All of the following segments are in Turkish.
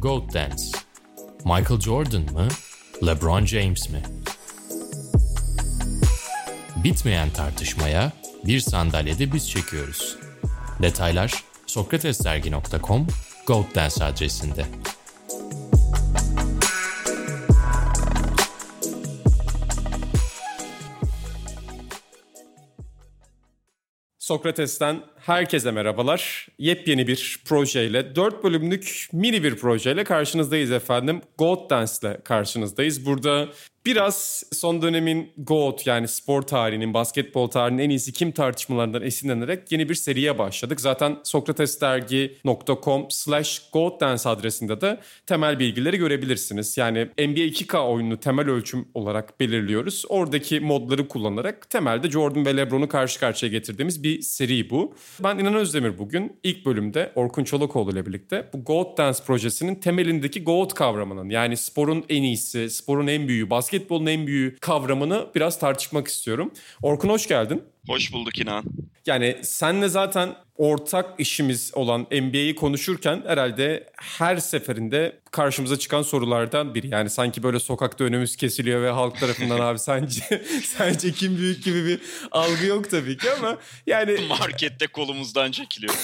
Goat Dance. Michael Jordan mı? LeBron James mi? Bitmeyen tartışmaya bir sandalyede biz çekiyoruz. Detaylar sokratesdergi.com Goat Dance adresinde. Sokrates'ten herkese merhabalar. Yepyeni bir projeyle, 4 bölümlük mini bir projeyle karşınızdayız efendim. God Dance'le karşınızdayız. Burada Biraz son dönemin GOAT yani spor tarihinin, basketbol tarihinin en iyisi kim tartışmalarından esinlenerek yeni bir seriye başladık. Zaten sokratesdergi.com slash GOATDance adresinde de temel bilgileri görebilirsiniz. Yani NBA 2K oyununu temel ölçüm olarak belirliyoruz. Oradaki modları kullanarak temelde Jordan ve LeBron'u karşı karşıya getirdiğimiz bir seri bu. Ben İnan Özdemir bugün ilk bölümde Orkun Çolakoğlu ile birlikte bu GOAT projesinin temelindeki GOAT kavramının yani sporun en iyisi, sporun en büyüğü, basket basketbolun en büyük kavramını biraz tartışmak istiyorum. Orkun hoş geldin. Hoş bulduk İnan. Yani senle zaten ortak işimiz olan NBA'yi konuşurken herhalde her seferinde karşımıza çıkan sorulardan biri. Yani sanki böyle sokakta önümüz kesiliyor ve halk tarafından abi sence sence kim büyük gibi bir algı yok tabii ki ama yani markette kolumuzdan çekiliyor.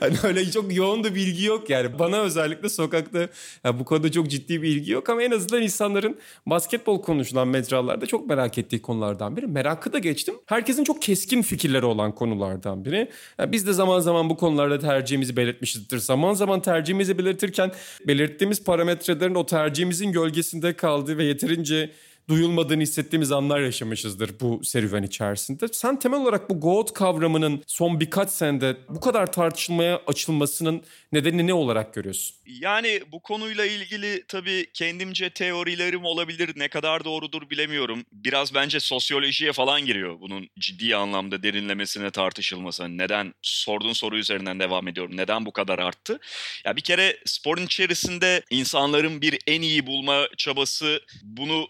hani öyle çok yoğun da bilgi yok yani. Bana özellikle sokakta yani bu konuda çok ciddi bir ilgi yok ama en azından insanların basketbol konuşulan mecralarda çok merak ettiği konulardan biri. Merakı da geçtim. Herkesin çok keskin fikirleri olan konulardan biri. Yani biz de zaman zaman bu konularda tercihimizi belirtmişizdir. Zaman zaman tercihimizi belirtirken belirttiğimiz parametrelerin o tercihimizin gölgesinde kaldığı ve yeterince duyulmadığını hissettiğimiz anlar yaşamışızdır bu serüven içerisinde. Sen temel olarak bu GOAT kavramının son birkaç senede bu kadar tartışılmaya açılmasının nedenini ne olarak görüyorsun? Yani bu konuyla ilgili tabii kendimce teorilerim olabilir. Ne kadar doğrudur bilemiyorum. Biraz bence sosyolojiye falan giriyor bunun ciddi anlamda derinlemesine tartışılması. Hani neden sorduğun soru üzerinden devam ediyorum. Neden bu kadar arttı? Ya bir kere sporun içerisinde insanların bir en iyi bulma çabası bunu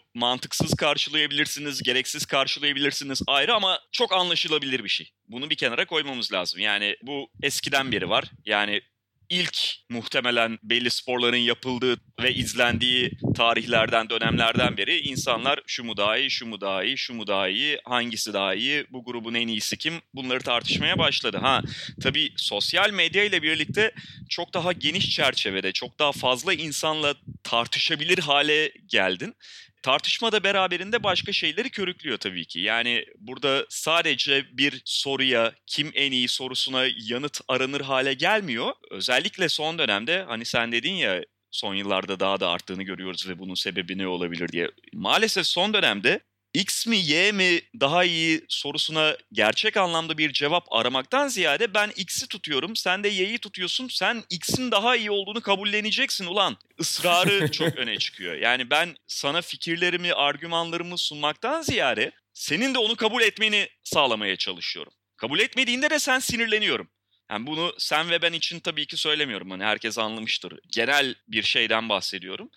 mantıksız karşılayabilirsiniz, gereksiz karşılayabilirsiniz ayrı ama çok anlaşılabilir bir şey. Bunu bir kenara koymamız lazım. Yani bu eskiden beri var. Yani ilk muhtemelen belli sporların yapıldığı ve izlendiği tarihlerden, dönemlerden beri insanlar şu mu daha iyi, şu mu daha iyi, şu mu daha iyi, hangisi daha iyi, bu grubun en iyisi kim bunları tartışmaya başladı. Ha tabii sosyal medya ile birlikte çok daha geniş çerçevede, çok daha fazla insanla tartışabilir hale geldin Tartışma da beraberinde başka şeyleri körüklüyor tabii ki. Yani burada sadece bir soruya kim en iyi sorusuna yanıt aranır hale gelmiyor. Özellikle son dönemde hani sen dedin ya son yıllarda daha da arttığını görüyoruz ve bunun sebebi ne olabilir diye. Maalesef son dönemde X mi Y mi daha iyi sorusuna gerçek anlamda bir cevap aramaktan ziyade ben X'i tutuyorum sen de Y'yi tutuyorsun sen X'in daha iyi olduğunu kabulleneceksin ulan ısrarı çok öne çıkıyor. Yani ben sana fikirlerimi argümanlarımı sunmaktan ziyade senin de onu kabul etmeni sağlamaya çalışıyorum. Kabul etmediğinde de sen sinirleniyorum. Yani bunu sen ve ben için tabii ki söylemiyorum. Hani herkes anlamıştır. Genel bir şeyden bahsediyorum.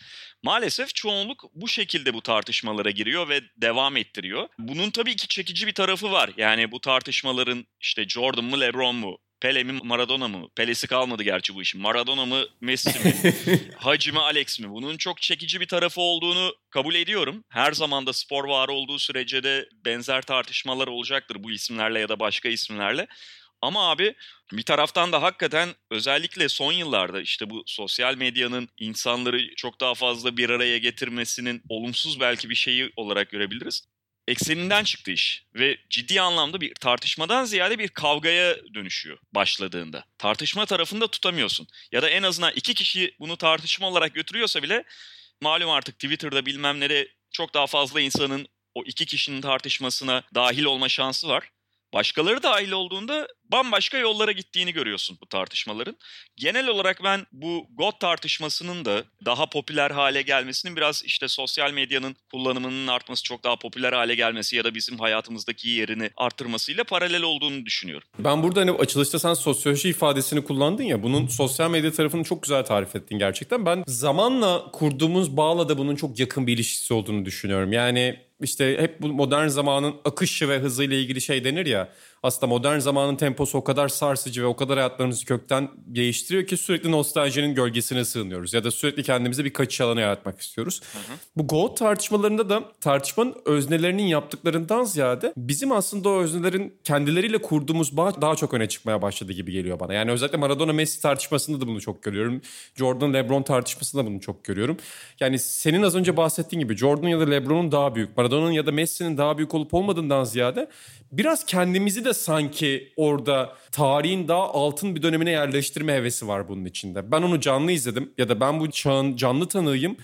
Maalesef çoğunluk bu şekilde bu tartışmalara giriyor ve devam ettiriyor. Bunun tabii ki çekici bir tarafı var. Yani bu tartışmaların işte Jordan mı LeBron mu Pele mi Maradona mı? Pele'si kalmadı gerçi bu işin. Maradona mı Messi mi? Hacı mı Alex mi? Bunun çok çekici bir tarafı olduğunu kabul ediyorum. Her zaman da spor var olduğu sürece de benzer tartışmalar olacaktır bu isimlerle ya da başka isimlerle. Ama abi bir taraftan da hakikaten özellikle son yıllarda işte bu sosyal medyanın insanları çok daha fazla bir araya getirmesinin olumsuz belki bir şeyi olarak görebiliriz. Ekseninden çıktı iş ve ciddi anlamda bir tartışmadan ziyade bir kavgaya dönüşüyor başladığında. Tartışma tarafında tutamıyorsun. Ya da en azından iki kişi bunu tartışma olarak götürüyorsa bile malum artık Twitter'da bilmem nereye çok daha fazla insanın o iki kişinin tartışmasına dahil olma şansı var. Başkaları dahil olduğunda bambaşka yollara gittiğini görüyorsun bu tartışmaların. Genel olarak ben bu God tartışmasının da daha popüler hale gelmesinin biraz işte sosyal medyanın kullanımının artması, çok daha popüler hale gelmesi ya da bizim hayatımızdaki yerini arttırmasıyla paralel olduğunu düşünüyorum. Ben burada hani açılışta sen sosyoloji ifadesini kullandın ya bunun sosyal medya tarafını çok güzel tarif ettin gerçekten. Ben zamanla kurduğumuz bağla da bunun çok yakın bir ilişkisi olduğunu düşünüyorum. Yani işte hep bu modern zamanın akışı ve hızıyla ilgili şey denir ya. Aslında modern zamanın temposu o kadar sarsıcı ve o kadar hayatlarımızı kökten değiştiriyor ki sürekli nostaljinin gölgesine sığınıyoruz. Ya da sürekli kendimize bir kaçış alanı yaratmak istiyoruz. Hı hı. Bu GOAT tartışmalarında da tartışmanın öznelerinin yaptıklarından ziyade bizim aslında o öznelerin kendileriyle kurduğumuz bağ daha çok öne çıkmaya başladı gibi geliyor bana. Yani özellikle Maradona Messi tartışmasında da bunu çok görüyorum. Jordan LeBron tartışmasında da bunu çok görüyorum. Yani senin az önce bahsettiğin gibi Jordan ya da LeBron'un daha büyük, Maradona'nın ya da Messi'nin daha büyük olup olmadığından ziyade biraz kendimizi de sanki orada tarihin daha altın bir dönemine yerleştirme hevesi var bunun içinde. Ben onu canlı izledim ya da ben bu çağın canlı tanığıyım.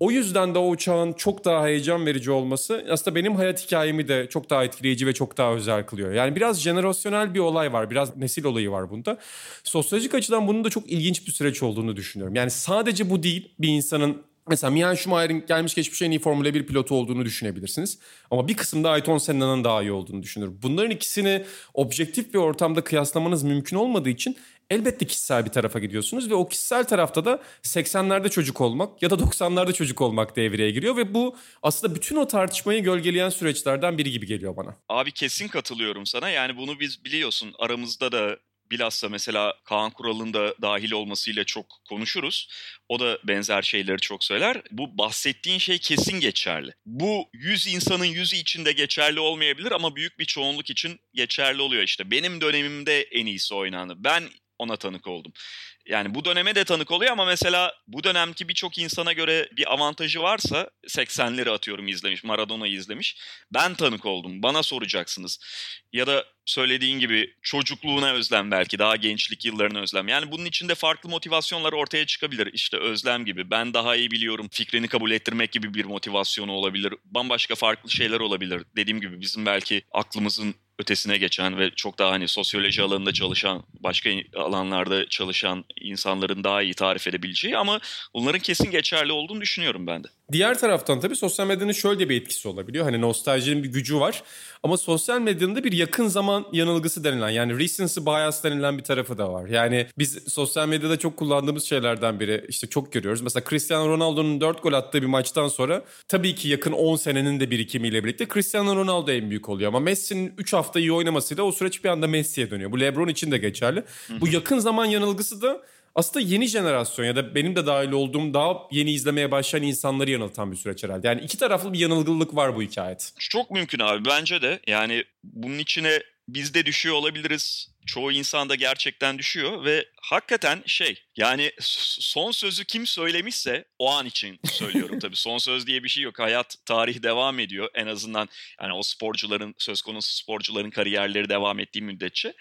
O yüzden de o çağın çok daha heyecan verici olması aslında benim hayat hikayemi de çok daha etkileyici ve çok daha özel kılıyor. Yani biraz jenerasyonel bir olay var. Biraz nesil olayı var bunda. Sosyolojik açıdan bunun da çok ilginç bir süreç olduğunu düşünüyorum. Yani sadece bu değil bir insanın Mesela Michael Schumacher'in gelmiş geçmiş en iyi Formula 1 pilotu olduğunu düşünebilirsiniz. Ama bir kısımda Ayrton Senna'nın daha iyi olduğunu düşünür. Bunların ikisini objektif bir ortamda kıyaslamanız mümkün olmadığı için elbette kişisel bir tarafa gidiyorsunuz ve o kişisel tarafta da 80'lerde çocuk olmak ya da 90'larda çocuk olmak devreye giriyor ve bu aslında bütün o tartışmayı gölgeleyen süreçlerden biri gibi geliyor bana. Abi kesin katılıyorum sana. Yani bunu biz biliyorsun aramızda da bilhassa mesela Kaan Kural'ın da dahil olmasıyla çok konuşuruz. O da benzer şeyleri çok söyler. Bu bahsettiğin şey kesin geçerli. Bu 100 insanın yüzü içinde geçerli olmayabilir ama büyük bir çoğunluk için geçerli oluyor işte. Benim dönemimde en iyisi oynandı. Ben ona tanık oldum. Yani bu döneme de tanık oluyor ama mesela bu dönemki birçok insana göre bir avantajı varsa 80'leri atıyorum izlemiş, Maradona'yı izlemiş. Ben tanık oldum. Bana soracaksınız. Ya da söylediğin gibi çocukluğuna özlem belki daha gençlik yıllarına özlem. Yani bunun içinde farklı motivasyonlar ortaya çıkabilir. İşte özlem gibi ben daha iyi biliyorum fikrini kabul ettirmek gibi bir motivasyonu olabilir. Bambaşka farklı şeyler olabilir. Dediğim gibi bizim belki aklımızın ötesine geçen ve çok daha hani sosyoloji alanında çalışan, başka alanlarda çalışan insanların daha iyi tarif edebileceği ama bunların kesin geçerli olduğunu düşünüyorum ben de. Diğer taraftan tabii sosyal medyanın şöyle bir etkisi olabiliyor. Hani nostaljinin bir gücü var. Ama sosyal medyanın da bir yakın zaman yanılgısı denilen yani recency bias denilen bir tarafı da var. Yani biz sosyal medyada çok kullandığımız şeylerden biri işte çok görüyoruz. Mesela Cristiano Ronaldo'nun 4 gol attığı bir maçtan sonra tabii ki yakın 10 senenin de birikimiyle birlikte Cristiano Ronaldo en büyük oluyor. Ama Messi'nin 3 hafta iyi oynamasıyla o süreç bir anda Messi'ye dönüyor. Bu LeBron için de geçerli. Bu yakın zaman yanılgısı da aslında yeni jenerasyon ya da benim de dahil olduğum daha yeni izlemeye başlayan insanları yanıltan bir süreç herhalde. Yani iki taraflı bir yanılgılık var bu hikayet. Çok mümkün abi bence de. Yani bunun içine biz de düşüyor olabiliriz. Çoğu insan da gerçekten düşüyor ve hakikaten şey yani son sözü kim söylemişse o an için söylüyorum tabii. Son söz diye bir şey yok. Hayat, tarih devam ediyor. En azından yani o sporcuların söz konusu sporcuların kariyerleri devam ettiği müddetçe.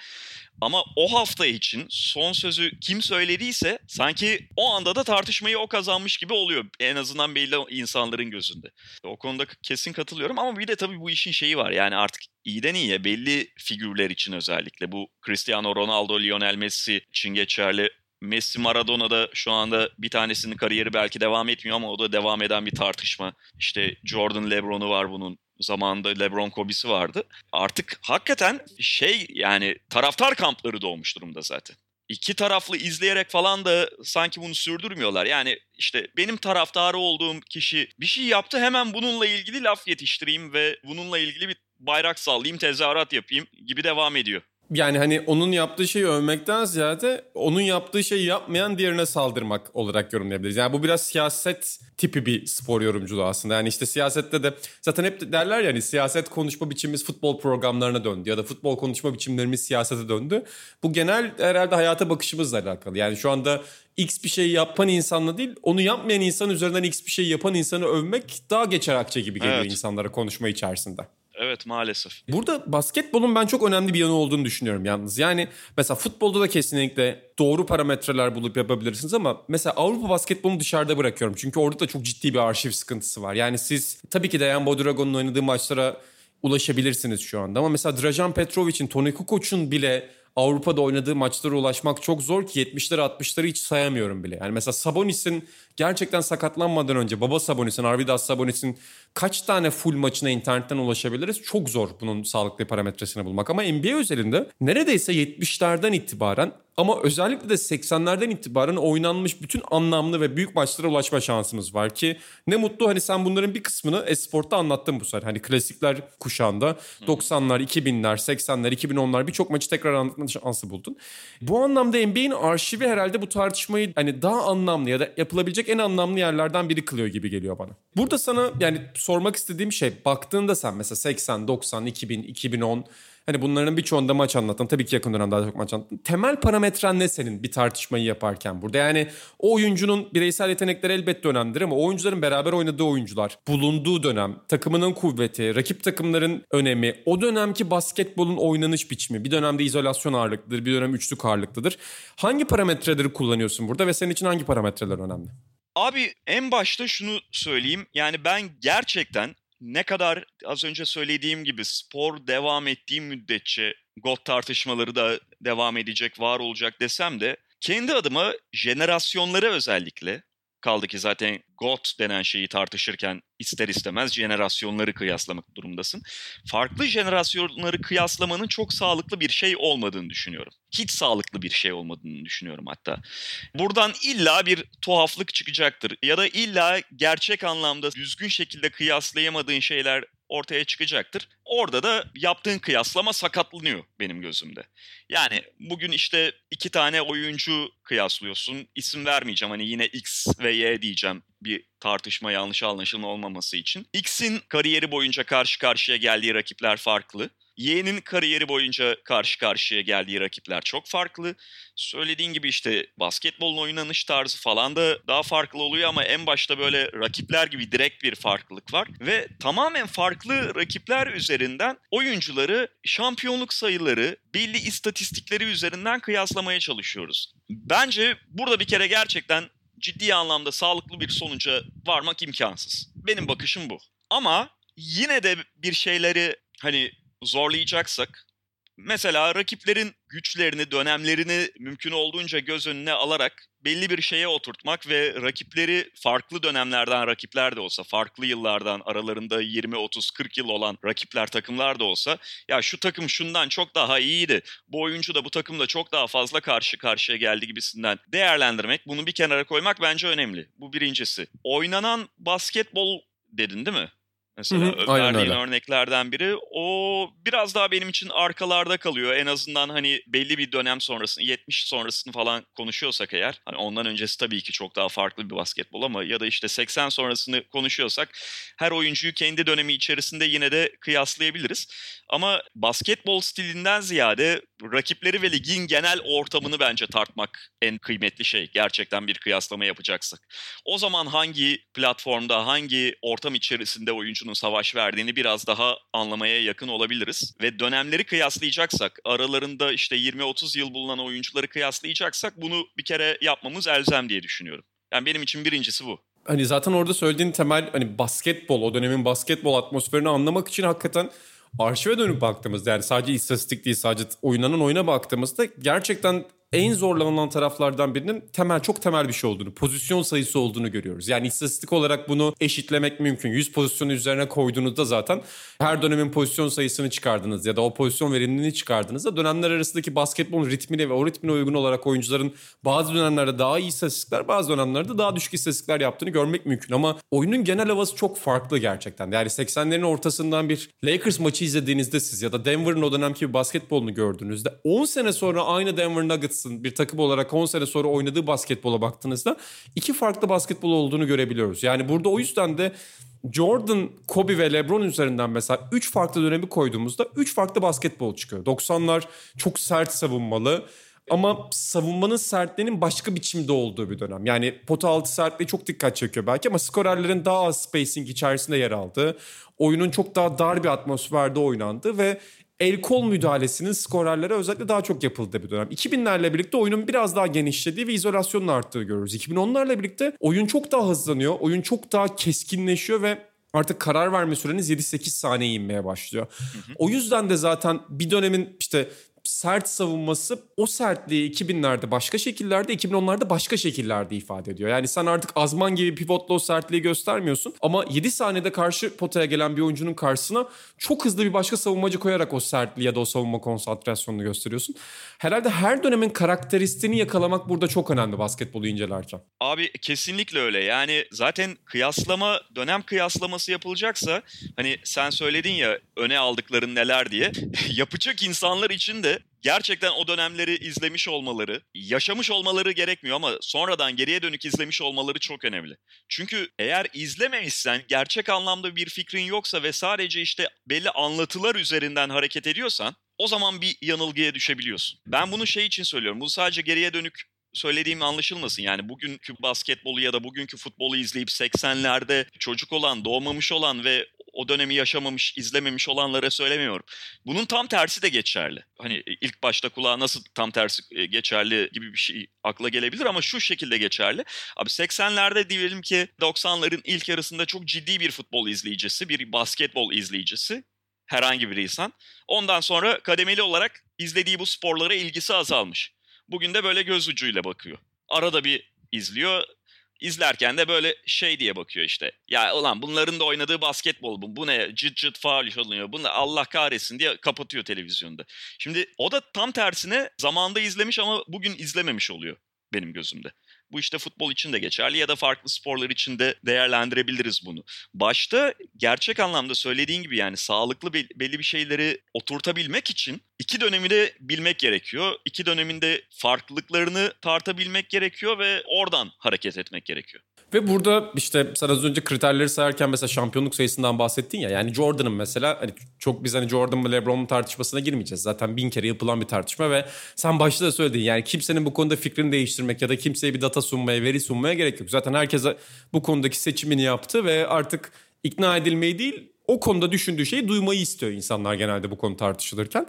Ama o hafta için son sözü kim söylediyse sanki o anda da tartışmayı o kazanmış gibi oluyor. En azından belli insanların gözünde. O konuda kesin katılıyorum ama bir de tabii bu işin şeyi var. Yani artık iyiden iyiye belli figürler için özellikle bu Cristiano Ronaldo, Lionel Messi için geçerli. Messi Maradona'da şu anda bir tanesinin kariyeri belki devam etmiyor ama o da devam eden bir tartışma. İşte Jordan Lebron'u var bunun zamanında LeBron Kobe'si vardı. Artık hakikaten şey yani taraftar kampları doğmuş durumda zaten. İki taraflı izleyerek falan da sanki bunu sürdürmüyorlar. Yani işte benim taraftarı olduğum kişi bir şey yaptı hemen bununla ilgili laf yetiştireyim ve bununla ilgili bir bayrak sallayayım, tezahürat yapayım gibi devam ediyor. Yani hani onun yaptığı şeyi övmekten ziyade onun yaptığı şeyi yapmayan diğerine saldırmak olarak yorumlayabiliriz. Yani bu biraz siyaset tipi bir spor yorumculuğu aslında. Yani işte siyasette de zaten hep derler ya hani siyaset konuşma biçimimiz futbol programlarına döndü ya da futbol konuşma biçimlerimiz siyasete döndü. Bu genel herhalde hayata bakışımızla alakalı. Yani şu anda X bir şey yapan insanla değil, onu yapmayan insan üzerinden X bir şey yapan insanı övmek daha geçer akçe gibi geliyor evet. insanlara konuşma içerisinde. Evet maalesef. Burada basketbolun ben çok önemli bir yanı olduğunu düşünüyorum yalnız. Yani mesela futbolda da kesinlikle doğru parametreler bulup yapabilirsiniz ama mesela Avrupa basketbolunu dışarıda bırakıyorum. Çünkü orada da çok ciddi bir arşiv sıkıntısı var. Yani siz tabii ki Dejan Bodragon'un oynadığı maçlara ulaşabilirsiniz şu anda. Ama mesela Drajan Petrovic'in, Toni Kukoc'un bile Avrupa'da oynadığı maçlara ulaşmak çok zor ki 70'leri 60'ları hiç sayamıyorum bile. Yani mesela Sabonis'in gerçekten sakatlanmadan önce Baba Sabonis'in, Arvidas Sabonis'in kaç tane full maçına internetten ulaşabiliriz? Çok zor bunun sağlıklı parametresini bulmak. Ama NBA özelinde neredeyse 70'lerden itibaren ama özellikle de 80'lerden itibaren oynanmış bütün anlamlı ve büyük maçlara ulaşma şansımız var ki ne mutlu hani sen bunların bir kısmını esportta anlattın bu sefer. Hani klasikler kuşağında 90'lar, 2000'ler, 80'ler, 2010'lar birçok maçı tekrar anlatma şansı buldun. Bu anlamda NBA'in arşivi herhalde bu tartışmayı hani daha anlamlı ya da yapılabilecek en anlamlı yerlerden biri kılıyor gibi geliyor bana. Burada sana yani sormak istediğim şey baktığında sen mesela 80, 90, 2000, 2010 Hani bunların birçoğunda maç anlattın. Tabii ki yakın dönemde daha çok maç anlattın. Temel parametren ne senin bir tartışmayı yaparken burada? Yani o oyuncunun bireysel yetenekleri elbette önemlidir ama oyuncuların beraber oynadığı oyuncular, bulunduğu dönem, takımının kuvveti, rakip takımların önemi, o dönemki basketbolun oynanış biçimi, bir dönemde izolasyon ağırlıklıdır, bir dönem üçlük ağırlıklıdır. Hangi parametreleri kullanıyorsun burada ve senin için hangi parametreler önemli? Abi en başta şunu söyleyeyim. Yani ben gerçekten ne kadar az önce söylediğim gibi spor devam ettiği müddetçe GOT tartışmaları da devam edecek, var olacak desem de kendi adıma jenerasyonları özellikle Kaldı ki zaten GOT denen şeyi tartışırken ister istemez jenerasyonları kıyaslamak durumdasın. Farklı jenerasyonları kıyaslamanın çok sağlıklı bir şey olmadığını düşünüyorum. Hiç sağlıklı bir şey olmadığını düşünüyorum hatta. Buradan illa bir tuhaflık çıkacaktır ya da illa gerçek anlamda düzgün şekilde kıyaslayamadığın şeyler ortaya çıkacaktır. Orada da yaptığın kıyaslama sakatlanıyor benim gözümde. Yani bugün işte iki tane oyuncu kıyaslıyorsun. İsim vermeyeceğim hani yine X ve Y diyeceğim bir tartışma yanlış anlaşılma olmaması için. X'in kariyeri boyunca karşı karşıya geldiği rakipler farklı. Y'nin kariyeri boyunca karşı karşıya geldiği rakipler çok farklı. Söylediğin gibi işte basketbolun oynanış tarzı falan da daha farklı oluyor ama en başta böyle rakipler gibi direkt bir farklılık var. Ve tamamen farklı rakipler üzerinden oyuncuları şampiyonluk sayıları, belli istatistikleri üzerinden kıyaslamaya çalışıyoruz. Bence burada bir kere gerçekten ciddi anlamda sağlıklı bir sonuca varmak imkansız. Benim bakışım bu. Ama yine de bir şeyleri hani zorlayacaksak mesela rakiplerin güçlerini, dönemlerini mümkün olduğunca göz önüne alarak belli bir şeye oturtmak ve rakipleri farklı dönemlerden rakipler de olsa, farklı yıllardan aralarında 20, 30, 40 yıl olan rakipler, takımlar da olsa ya şu takım şundan çok daha iyiydi. Bu oyuncu da bu takımda çok daha fazla karşı karşıya geldi gibisinden değerlendirmek, bunu bir kenara koymak bence önemli. Bu birincisi. Oynanan basketbol dedin değil mi? Mesela Hı hı, aynen verdiğin öyle. örneklerden biri. O biraz daha benim için arkalarda kalıyor. En azından hani belli bir dönem sonrasını, 70 sonrasını falan konuşuyorsak eğer. Hani ondan öncesi tabii ki çok daha farklı bir basketbol ama ya da işte 80 sonrasını konuşuyorsak her oyuncuyu kendi dönemi içerisinde yine de kıyaslayabiliriz. Ama basketbol stilinden ziyade rakipleri ve ligin genel ortamını bence tartmak en kıymetli şey. Gerçekten bir kıyaslama yapacaksak. O zaman hangi platformda, hangi ortam içerisinde oyuncunun savaş verdiğini biraz daha anlamaya yakın olabiliriz. Ve dönemleri kıyaslayacaksak, aralarında işte 20-30 yıl bulunan oyuncuları kıyaslayacaksak bunu bir kere yapmamız elzem diye düşünüyorum. Yani benim için birincisi bu. Hani zaten orada söylediğin temel hani basketbol, o dönemin basketbol atmosferini anlamak için hakikaten arşive dönüp baktığımızda yani sadece istatistik değil sadece oynanan oyuna baktığımızda gerçekten en zorlanılan taraflardan birinin temel çok temel bir şey olduğunu, pozisyon sayısı olduğunu görüyoruz. Yani istatistik olarak bunu eşitlemek mümkün. 100 pozisyonu üzerine koyduğunuzda zaten her dönemin pozisyon sayısını çıkardınız ya da o pozisyon verimliliğini çıkardığınızda dönemler arasındaki basketbolun ritmine ve o ritmine uygun olarak oyuncuların bazı dönemlerde daha iyi istatistikler, bazı dönemlerde daha düşük istatistikler yaptığını görmek mümkün. Ama oyunun genel havası çok farklı gerçekten. Yani 80'lerin ortasından bir Lakers maçı izlediğinizde siz ya da Denver'ın o dönemki bir basketbolunu gördüğünüzde 10 sene sonra aynı Denver Nuggets'ın bir takım olarak 10 sene sonra oynadığı basketbola baktığınızda iki farklı basketbol olduğunu görebiliyoruz. Yani burada o yüzden de Jordan, Kobe ve LeBron üzerinden mesela 3 farklı dönemi koyduğumuzda 3 farklı basketbol çıkıyor. 90'lar çok sert savunmalı. Ama savunmanın sertliğinin başka biçimde olduğu bir dönem. Yani pota altı sertliği çok dikkat çekiyor belki ama skorerlerin daha az spacing içerisinde yer aldığı, oyunun çok daha dar bir atmosferde oynandığı ve el kol müdahalesinin skorerlere özellikle daha çok yapıldığı bir dönem. 2000'lerle birlikte oyunun biraz daha genişlediği ve izolasyonun arttığı görüyoruz. 2010'larla birlikte oyun çok daha hızlanıyor, oyun çok daha keskinleşiyor ve artık karar verme süreniz 7-8 saniye inmeye başlıyor. O yüzden de zaten bir dönemin işte sert savunması o sertliği 2000'lerde başka şekillerde 2010'larda başka şekillerde ifade ediyor. Yani sen artık azman gibi pivotla o sertliği göstermiyorsun ama 7 saniyede karşı potaya gelen bir oyuncunun karşısına çok hızlı bir başka savunmacı koyarak o sertliği ya da o savunma konsantrasyonunu gösteriyorsun. Herhalde her dönemin karakteristiğini yakalamak burada çok önemli basketbolu incelerken. Abi kesinlikle öyle. Yani zaten kıyaslama, dönem kıyaslaması yapılacaksa hani sen söyledin ya öne aldıkların neler diye. yapacak insanlar için de gerçekten o dönemleri izlemiş olmaları, yaşamış olmaları gerekmiyor ama sonradan geriye dönük izlemiş olmaları çok önemli. Çünkü eğer izlememişsen, gerçek anlamda bir fikrin yoksa ve sadece işte belli anlatılar üzerinden hareket ediyorsan o zaman bir yanılgıya düşebiliyorsun. Ben bunu şey için söylüyorum. Bu sadece geriye dönük söylediğim anlaşılmasın. Yani bugünkü basketbolu ya da bugünkü futbolu izleyip 80'lerde çocuk olan, doğmamış olan ve o dönemi yaşamamış, izlememiş olanlara söylemiyorum. Bunun tam tersi de geçerli. Hani ilk başta kulağa nasıl tam tersi e, geçerli gibi bir şey akla gelebilir ama şu şekilde geçerli. Abi 80'lerde diyelim ki 90'ların ilk yarısında çok ciddi bir futbol izleyicisi, bir basketbol izleyicisi herhangi bir insan. Ondan sonra kademeli olarak izlediği bu sporlara ilgisi azalmış. Bugün de böyle göz ucuyla bakıyor. Arada bir izliyor. İzlerken de böyle şey diye bakıyor işte. Ya ulan bunların da oynadığı basketbol bu. Bu ne? Cıt cıt faal oluyor. Bu ne? Allah kahretsin diye kapatıyor televizyonda. Şimdi o da tam tersine zamanda izlemiş ama bugün izlememiş oluyor benim gözümde. Bu işte futbol için de geçerli ya da farklı sporlar için de değerlendirebiliriz bunu. Başta gerçek anlamda söylediğin gibi yani sağlıklı belli bir şeyleri oturtabilmek için iki dönemi de bilmek gerekiyor. İki döneminde farklılıklarını tartabilmek gerekiyor ve oradan hareket etmek gerekiyor. Ve burada işte sen az önce kriterleri sayarken mesela şampiyonluk sayısından bahsettin ya. Yani Jordan'ın mesela hani çok biz hani Jordan mı LeBron mu tartışmasına girmeyeceğiz. Zaten bin kere yapılan bir tartışma ve sen başta da söyledin. Yani kimsenin bu konuda fikrini değiştirmek ya da kimseye bir data sunmaya, veri sunmaya gerek yok. Zaten herkese bu konudaki seçimini yaptı ve artık ikna edilmeyi değil o konuda düşündüğü şeyi duymayı istiyor insanlar genelde bu konu tartışılırken.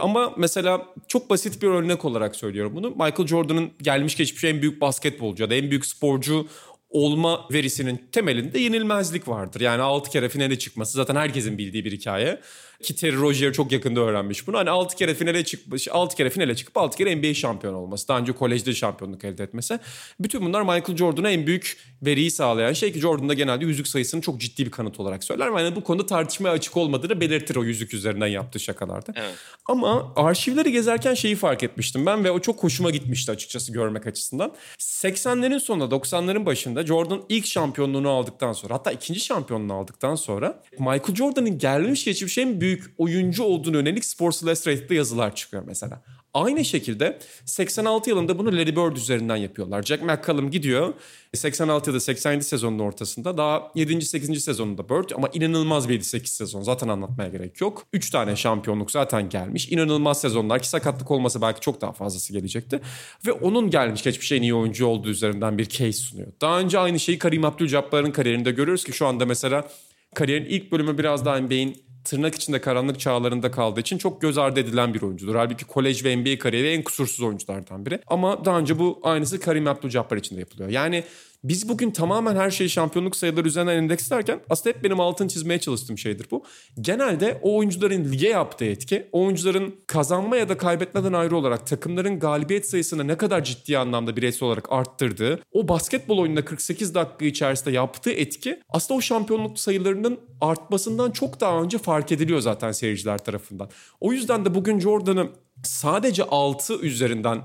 Ama mesela çok basit bir örnek olarak söylüyorum bunu. Michael Jordan'ın gelmiş geçmiş en büyük basketbolcu ya da en büyük sporcu olma verisinin temelinde yenilmezlik vardır. Yani 6 kere finale çıkması zaten herkesin bildiği bir hikaye. Ki Terry Rozier çok yakında öğrenmiş bunu. Hani 6 kere finale çıkmış, 6 kere finale çıkıp 6 kere NBA şampiyonu olması. Daha önce kolejde şampiyonluk elde etmesi. Bütün bunlar Michael Jordan'a en büyük veriyi sağlayan şey ki Jordan da genelde yüzük sayısını çok ciddi bir kanıt olarak söyler. Yani bu konuda tartışmaya açık olmadığını belirtir o yüzük üzerinden yaptığı şakalarda. Evet. Ama arşivleri gezerken şeyi fark etmiştim ben ve o çok hoşuma gitmişti açıkçası görmek açısından. 80'lerin sonunda 90'ların başında Jordan ilk şampiyonluğunu aldıktan sonra hatta ikinci şampiyonluğunu aldıktan sonra Michael Jordan'ın gelmiş geçmiş en büyük büyük oyuncu olduğunu yönelik Sports Illustrated'da yazılar çıkıyor mesela. Aynı şekilde 86 yılında bunu Larry Bird üzerinden yapıyorlar. Jack McCallum gidiyor 86 ya da 87 sezonun ortasında daha 7. 8. sezonunda Bird ama inanılmaz bir 7-8 sezon zaten anlatmaya gerek yok. 3 tane şampiyonluk zaten gelmiş. İnanılmaz sezonlar ki sakatlık olmasa belki çok daha fazlası gelecekti. Ve onun gelmiş geçmiş en iyi oyuncu olduğu üzerinden bir case sunuyor. Daha önce aynı şeyi Karim Abdul-Jabbar'ın kariyerinde görüyoruz ki şu anda mesela kariyerin ilk bölümü biraz daha NBA'in tırnak içinde karanlık çağlarında kaldığı için çok göz ardı edilen bir oyuncudur. Halbuki kolej ve NBA kariyeri en kusursuz oyunculardan biri. Ama daha önce bu aynısı Karim Abdul-Jabbar için de yapılıyor. Yani biz bugün tamamen her şeyi şampiyonluk sayıları üzerinden endekslerken aslında hep benim altını çizmeye çalıştığım şeydir bu. Genelde o oyuncuların lige yaptığı etki, oyuncuların kazanma ya da kaybetmeden ayrı olarak takımların galibiyet sayısını ne kadar ciddi anlamda bireysel olarak arttırdığı, o basketbol oyununda 48 dakika içerisinde yaptığı etki aslında o şampiyonluk sayılarının artmasından çok daha önce fark ediliyor zaten seyirciler tarafından. O yüzden de bugün Jordan'ı sadece 6 üzerinden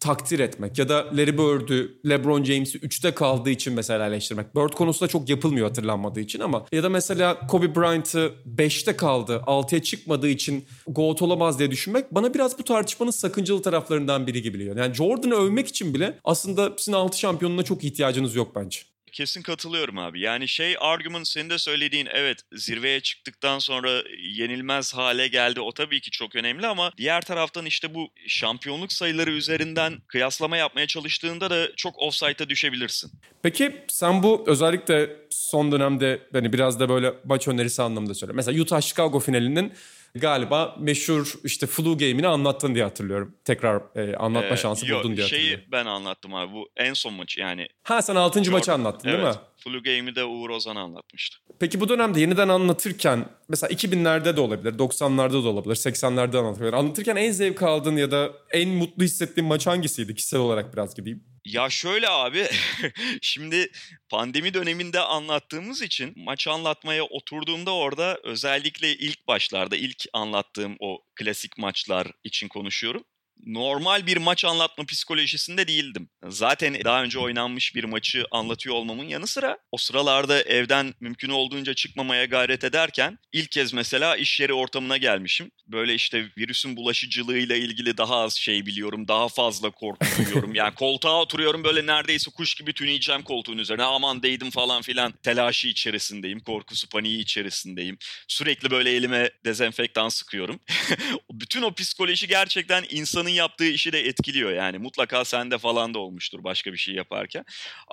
takdir etmek ya da Larry Bird'ü, LeBron James'i 3'te kaldığı için mesela eleştirmek. Bird konusunda çok yapılmıyor hatırlanmadığı için ama ya da mesela Kobe Bryant'ı 5'te kaldı, 6'ya çıkmadığı için GOAT olamaz diye düşünmek bana biraz bu tartışmanın sakıncalı taraflarından biri gibi geliyor. Yani Jordan'ı övmek için bile aslında sizin 6 şampiyonuna çok ihtiyacınız yok bence. Kesin katılıyorum abi. Yani şey argument senin de söylediğin evet zirveye çıktıktan sonra yenilmez hale geldi. O tabii ki çok önemli ama diğer taraftan işte bu şampiyonluk sayıları üzerinden kıyaslama yapmaya çalıştığında da çok offside'a düşebilirsin. Peki sen bu özellikle son dönemde hani biraz da böyle maç önerisi anlamında söyle. Mesela Utah Chicago finalinin galiba meşhur işte flu game'ini anlattın diye hatırlıyorum. Tekrar e, anlatma ee, şansı yo, buldun diye şeyi hatırlıyorum. ben anlattım abi bu en son maç yani. Ha sen 6. maçı anlattın evet. değil mi? Flu Game'i de Uğur Ozan anlatmıştı. Peki bu dönemde yeniden anlatırken mesela 2000'lerde de olabilir, 90'larda da olabilir, 80'lerde anlatabilir. Anlatırken en zevk aldığın ya da en mutlu hissettiğin maç hangisiydi? Kişisel olarak biraz gideyim. Ya şöyle abi şimdi pandemi döneminde anlattığımız için maç anlatmaya oturduğumda orada özellikle ilk başlarda ilk anlattığım o klasik maçlar için konuşuyorum normal bir maç anlatma psikolojisinde değildim. Zaten daha önce oynanmış bir maçı anlatıyor olmamın yanı sıra o sıralarda evden mümkün olduğunca çıkmamaya gayret ederken ilk kez mesela iş yeri ortamına gelmişim. Böyle işte virüsün bulaşıcılığıyla ilgili daha az şey biliyorum, daha fazla korku duyuyorum. Yani koltuğa oturuyorum böyle neredeyse kuş gibi tüneyeceğim koltuğun üzerine. Aman değdim falan filan telaşı içerisindeyim, korkusu paniği içerisindeyim. Sürekli böyle elime dezenfektan sıkıyorum. Bütün o psikoloji gerçekten insanı insanın yaptığı işi de etkiliyor yani. Mutlaka sende falan da olmuştur başka bir şey yaparken.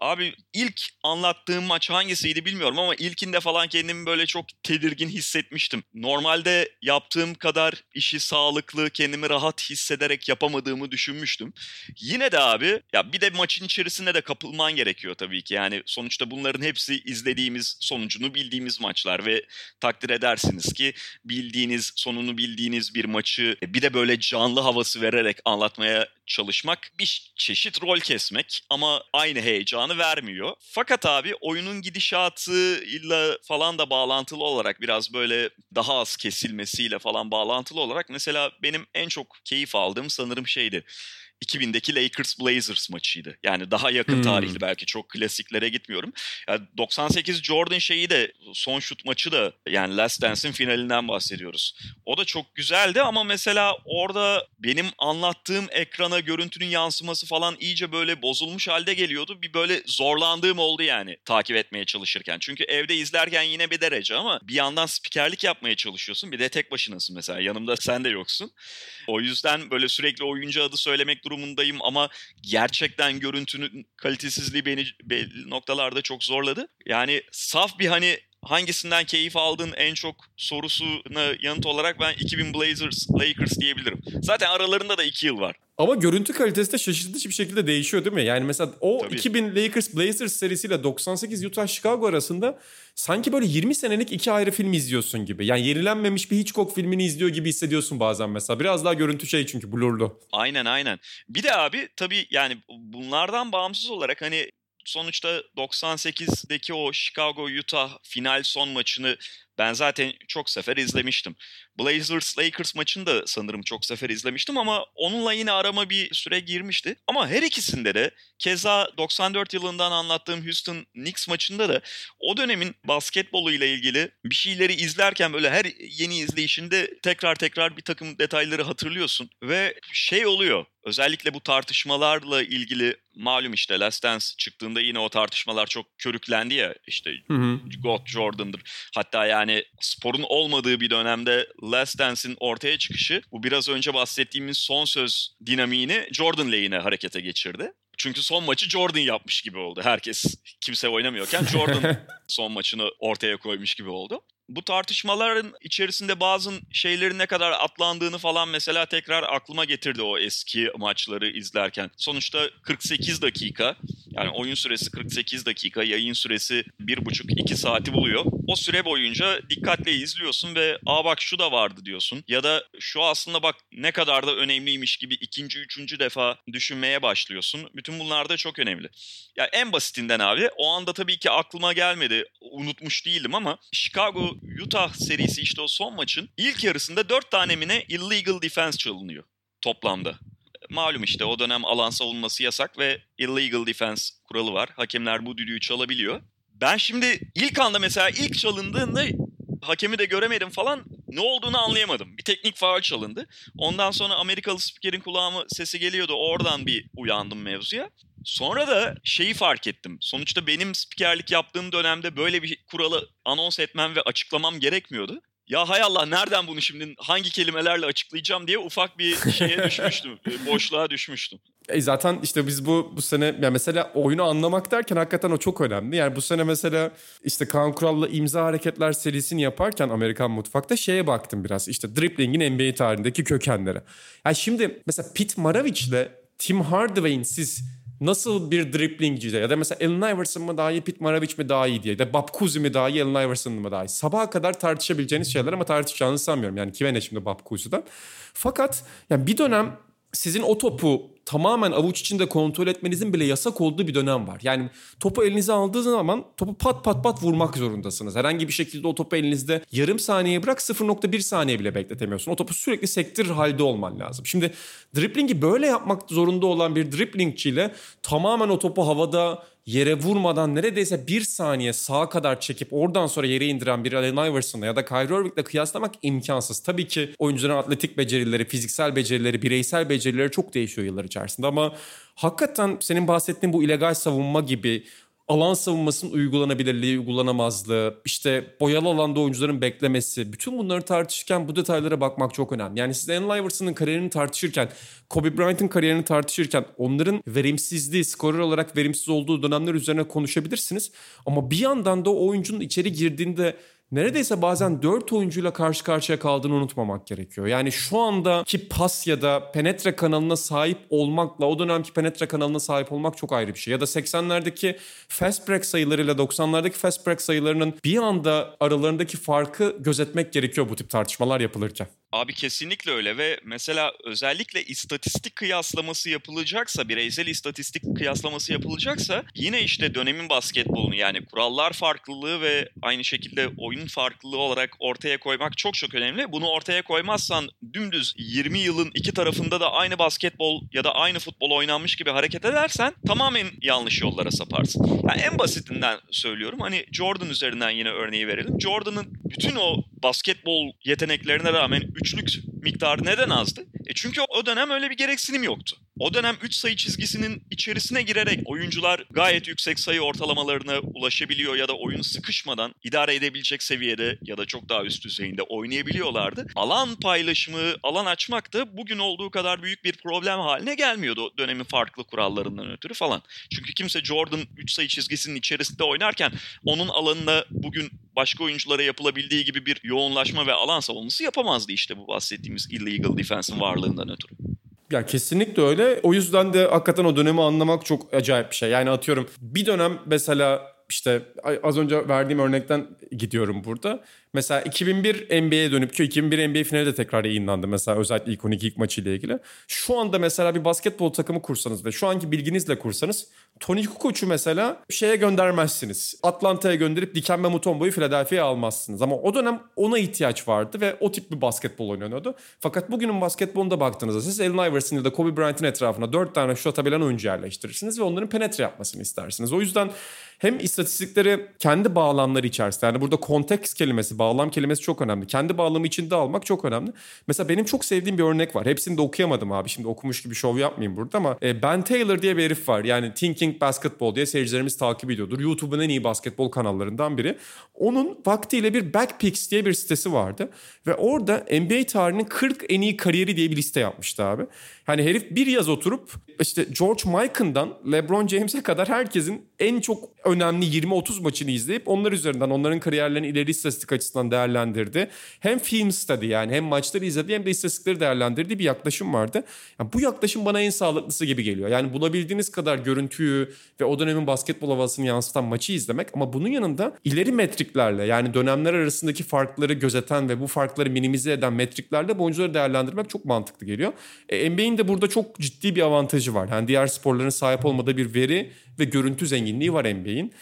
Abi ilk anlattığım maç hangisiydi bilmiyorum ama ilkinde falan kendimi böyle çok tedirgin hissetmiştim. Normalde yaptığım kadar işi sağlıklı, kendimi rahat hissederek yapamadığımı düşünmüştüm. Yine de abi ya bir de maçın içerisinde de kapılman gerekiyor tabii ki. Yani sonuçta bunların hepsi izlediğimiz, sonucunu bildiğimiz maçlar ve takdir edersiniz ki bildiğiniz, sonunu bildiğiniz bir maçı bir de böyle canlı havası vererek vererek anlatmaya çalışmak bir çeşit rol kesmek ama aynı heyecanı vermiyor. Fakat abi oyunun gidişatıyla falan da bağlantılı olarak biraz böyle daha az kesilmesiyle falan bağlantılı olarak mesela benim en çok keyif aldığım sanırım şeydi. 2000'deki Lakers Blazers maçıydı. Yani daha yakın hmm. tarihli belki çok klasiklere gitmiyorum. Yani 98 Jordan şeyi de son şut maçı da yani Last Dance'in finalinden bahsediyoruz. O da çok güzeldi ama mesela orada benim anlattığım ekrana görüntünün yansıması falan iyice böyle bozulmuş halde geliyordu. Bir böyle zorlandığım oldu yani takip etmeye çalışırken. Çünkü evde izlerken yine bir derece ama bir yandan spikerlik yapmaya çalışıyorsun. Bir de tek başınasın mesela. Yanımda sen de yoksun. O yüzden böyle sürekli oyuncu adı söylemek durumundayım ama gerçekten görüntünün kalitesizliği beni belli noktalarda çok zorladı. Yani saf bir hani hangisinden keyif aldın en çok sorusuna yanıt olarak ben 2000 Blazers Lakers diyebilirim. Zaten aralarında da 2 yıl var. Ama görüntü kalitesi de şaşırtıcı bir şekilde değişiyor değil mi? Yani mesela o Tabii. 2000 Lakers Blazers serisiyle 98 Utah Chicago arasında sanki böyle 20 senelik iki ayrı film izliyorsun gibi. Yani yenilenmemiş bir Hitchcock filmini izliyor gibi hissediyorsun bazen mesela. Biraz daha görüntü şey çünkü blurlu. Aynen aynen. Bir de abi tabii yani bunlardan bağımsız olarak hani sonuçta 98'deki o Chicago-Utah final son maçını ben zaten çok sefer izlemiştim. Blazers Lakers maçını da sanırım çok sefer izlemiştim ama onunla yine arama bir süre girmişti. Ama her ikisinde de keza 94 yılından anlattığım Houston Knicks maçında da o dönemin basketbolu ile ilgili bir şeyleri izlerken böyle her yeni izleyişinde tekrar tekrar bir takım detayları hatırlıyorsun ve şey oluyor. Özellikle bu tartışmalarla ilgili malum işte Last Dance çıktığında yine o tartışmalar çok körüklendi ya işte hı hı. God Jordan'dır. Hatta yani sporun olmadığı bir dönemde Last Dance'in ortaya çıkışı bu biraz önce bahsettiğimiz son söz dinamiğini Jordan lehine harekete geçirdi. Çünkü son maçı Jordan yapmış gibi oldu. Herkes kimse oynamıyorken Jordan son maçını ortaya koymuş gibi oldu bu tartışmaların içerisinde bazı şeylerin ne kadar atlandığını falan mesela tekrar aklıma getirdi o eski maçları izlerken. Sonuçta 48 dakika yani oyun süresi 48 dakika, yayın süresi 1,5-2 saati buluyor. O süre boyunca dikkatle izliyorsun ve aa bak şu da vardı diyorsun. Ya da şu aslında bak ne kadar da önemliymiş gibi ikinci, üçüncü defa düşünmeye başlıyorsun. Bütün bunlar da çok önemli. Ya en basitinden abi o anda tabii ki aklıma gelmedi. Unutmuş değildim ama Chicago Utah serisi işte o son maçın ilk yarısında 4 tane mi ne illegal defense çalınıyor toplamda malum işte o dönem alan savunması yasak ve illegal defense kuralı var. Hakemler bu düdüğü çalabiliyor. Ben şimdi ilk anda mesela ilk çalındığında hakemi de göremedim falan ne olduğunu anlayamadım. Bir teknik faal çalındı. Ondan sonra Amerikalı spikerin kulağıma sesi geliyordu. Oradan bir uyandım mevzuya. Sonra da şeyi fark ettim. Sonuçta benim spikerlik yaptığım dönemde böyle bir kuralı anons etmem ve açıklamam gerekmiyordu. Ya hay Allah nereden bunu şimdi hangi kelimelerle açıklayacağım diye ufak bir şeye düşmüştüm. boşluğa düşmüştüm. E zaten işte biz bu bu sene yani mesela oyunu anlamak derken hakikaten o çok önemli. Yani bu sene mesela işte Kaan Kural'la imza hareketler serisini yaparken Amerikan mutfakta şeye baktım biraz. İşte dribbling'in NBA tarihindeki kökenleri. Yani şimdi mesela Pete Maravich'le Tim Hardaway'in siz nasıl bir driplingci ya da mesela Allen Iverson mı daha iyi, Pete Maravich mi daha iyi diye ya da Cousy mi daha iyi, Allen Iverson mı daha iyi. Sabaha kadar tartışabileceğiniz şeyler ama tartışacağınızı sanmıyorum. Yani kime ne şimdi Bob Cousy'den. Fakat yani bir dönem sizin o topu tamamen avuç içinde kontrol etmenizin bile yasak olduğu bir dönem var. Yani topu elinize aldığı zaman topu pat pat pat vurmak zorundasınız. Herhangi bir şekilde o topu elinizde yarım saniye bırak 0.1 saniye bile bekletemiyorsun. O topu sürekli sektirir halde olman lazım. Şimdi driplingi böyle yapmak zorunda olan bir driplingçiyle tamamen o topu havada yere vurmadan neredeyse bir saniye sağa kadar çekip oradan sonra yere indiren bir Allen Iverson'la ya da Kyrie Irving'le kıyaslamak imkansız. Tabii ki oyuncuların atletik becerileri, fiziksel becerileri, bireysel becerileri çok değişiyor yıllar içerisinde ama hakikaten senin bahsettiğin bu illegal savunma gibi alan savunmasının uygulanabilirliği, uygulanamazlığı, işte boyalı alanda oyuncuların beklemesi, bütün bunları tartışırken bu detaylara bakmak çok önemli. Yani siz Allen Iverson'ın kariyerini tartışırken, Kobe Bryant'ın kariyerini tartışırken onların verimsizliği, skorer olarak verimsiz olduğu dönemler üzerine konuşabilirsiniz. Ama bir yandan da o oyuncunun içeri girdiğinde neredeyse bazen 4 oyuncuyla karşı karşıya kaldığını unutmamak gerekiyor. Yani şu andaki pas ya da penetre kanalına sahip olmakla o dönemki penetre kanalına sahip olmak çok ayrı bir şey. Ya da 80'lerdeki fast break sayılarıyla 90'lardaki fast break sayılarının bir anda aralarındaki farkı gözetmek gerekiyor bu tip tartışmalar yapılırken. Abi kesinlikle öyle ve mesela özellikle istatistik kıyaslaması yapılacaksa, bireysel istatistik kıyaslaması yapılacaksa yine işte dönemin basketbolunu yani kurallar farklılığı ve aynı şekilde oyun farklılığı olarak ortaya koymak çok çok önemli. Bunu ortaya koymazsan dümdüz 20 yılın iki tarafında da aynı basketbol ya da aynı futbol oynanmış gibi hareket edersen tamamen yanlış yollara saparsın. Yani en basitinden söylüyorum hani Jordan üzerinden yine örneği verelim. Jordan'ın bütün o basketbol yeteneklerine rağmen üçlük miktarı neden azdı? E çünkü o dönem öyle bir gereksinim yoktu. O dönem 3 sayı çizgisinin içerisine girerek oyuncular gayet yüksek sayı ortalamalarına ulaşabiliyor ya da oyun sıkışmadan idare edebilecek seviyede ya da çok daha üst düzeyinde oynayabiliyorlardı. Alan paylaşımı, alan açmak da bugün olduğu kadar büyük bir problem haline gelmiyordu dönemin farklı kurallarından ötürü falan. Çünkü kimse Jordan 3 sayı çizgisinin içerisinde oynarken onun alanına bugün başka oyunculara yapılabildiği gibi bir yoğunlaşma ve alan savunması yapamazdı işte bu bahsettiğimiz illegal defense'in varlığından ötürü. Ya kesinlikle öyle. O yüzden de hakikaten o dönemi anlamak çok acayip bir şey. Yani atıyorum bir dönem mesela işte az önce verdiğim örnekten gidiyorum burada. Mesela 2001 NBA'ye dönüp ki 2001 NBA finali de tekrar yayınlandı mesela özellikle 12 ilk maçı ile ilgili. Şu anda mesela bir basketbol takımı kursanız ve şu anki bilginizle kursanız Tony Kukoc'u mesela şeye göndermezsiniz. Atlanta'ya gönderip Dikembe Mutombo'yu Philadelphia'ya almazsınız. Ama o dönem ona ihtiyaç vardı ve o tip bir basketbol oynanıyordu. Fakat bugünün basketbolunda baktığınızda siz Allen Iverson ya da Kobe Bryant'ın etrafına 4 tane şut atabilen oyuncu yerleştirirsiniz ve onların penetre yapmasını istersiniz. O yüzden hem istatistikleri kendi bağlamları içerisinde yani burada konteks kelimesi, bağlam kelimesi çok önemli. Kendi bağlamı içinde almak çok önemli. Mesela benim çok sevdiğim bir örnek var. Hepsini de okuyamadım abi. Şimdi okumuş gibi şov yapmayayım burada ama e, Ben Taylor diye bir herif var. Yani Thinking Basketball diye seyircilerimiz takip ediyordur. YouTube'un en iyi basketbol kanallarından biri. Onun vaktiyle bir Backpicks diye bir sitesi vardı. Ve orada NBA tarihinin 40 en iyi kariyeri diye bir liste yapmıştı abi. Hani herif bir yaz oturup işte George Mikan'dan LeBron James'e kadar herkesin en çok önemli 20-30 maçını izleyip onlar üzerinden onların kariyerlerini ileri istatistik açısından değerlendirdi. Hem film study yani hem maçları izledi hem de istatistikleri değerlendirdiği bir yaklaşım vardı. Yani bu yaklaşım bana en sağlıklısı gibi geliyor. Yani bulabildiğiniz kadar görüntüyü ve o dönemin basketbol havasını yansıtan maçı izlemek ama bunun yanında ileri metriklerle yani dönemler arasındaki farkları gözeten ve bu farkları minimize eden metriklerle bu oyuncuları değerlendirmek çok mantıklı geliyor. E, NBA'in de burada çok ciddi bir avantajı var. Yani diğer sporların sahip olmadığı bir veri ve görüntü zenginliği var NBA'in.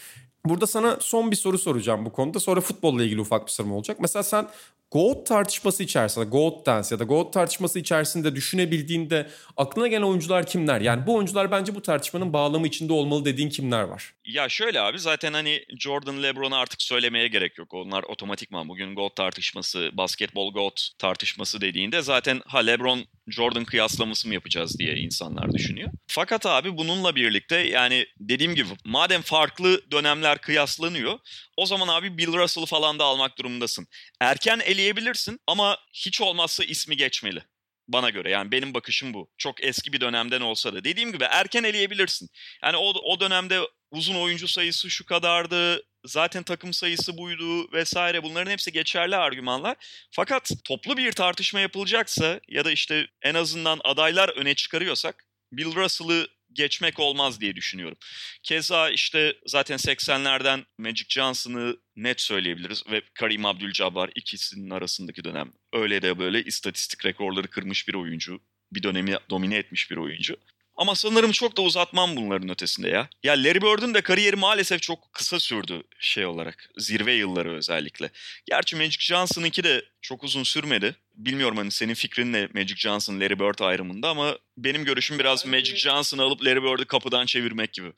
Burada sana son bir soru soracağım bu konuda. Sonra futbolla ilgili ufak bir sorum olacak. Mesela sen GOAT tartışması içerisinde, GOAT Dance ya da GOAT tartışması içerisinde düşünebildiğinde aklına gelen oyuncular kimler? Yani bu oyuncular bence bu tartışmanın bağlamı içinde olmalı dediğin kimler var? Ya şöyle abi zaten hani Jordan, LeBron'u artık söylemeye gerek yok. Onlar otomatikman bugün GOAT tartışması, basketbol GOAT tartışması dediğinde zaten ha LeBron Jordan kıyaslaması mı yapacağız diye insanlar düşünüyor. Fakat abi bununla birlikte yani dediğim gibi madem farklı dönemler kıyaslanıyor o zaman abi Bill Russell falan da almak durumundasın. Erken eleyebilirsin ama hiç olmazsa ismi geçmeli. Bana göre yani benim bakışım bu. Çok eski bir dönemden olsa da. Dediğim gibi erken eleyebilirsin. Yani o, o dönemde uzun oyuncu sayısı şu kadardı, zaten takım sayısı buydu vesaire bunların hepsi geçerli argümanlar. Fakat toplu bir tartışma yapılacaksa ya da işte en azından adaylar öne çıkarıyorsak Bill Russell'ı geçmek olmaz diye düşünüyorum. Keza işte zaten 80'lerden Magic Johnson'ı net söyleyebiliriz ve Karim Abdul-Jabbar ikisinin arasındaki dönem öyle de böyle istatistik rekorları kırmış bir oyuncu. Bir dönemi domine etmiş bir oyuncu. Ama sanırım çok da uzatmam bunların ötesinde ya. Ya Larry Bird'ün de kariyeri maalesef çok kısa sürdü şey olarak. Zirve yılları özellikle. Gerçi Magic Johnson'ınki de çok uzun sürmedi. Bilmiyorum hani senin fikrin ne Magic Johnson, Larry Bird ayrımında ama benim görüşüm biraz Magic Johnson'ı alıp Larry Bird'ü kapıdan çevirmek gibi.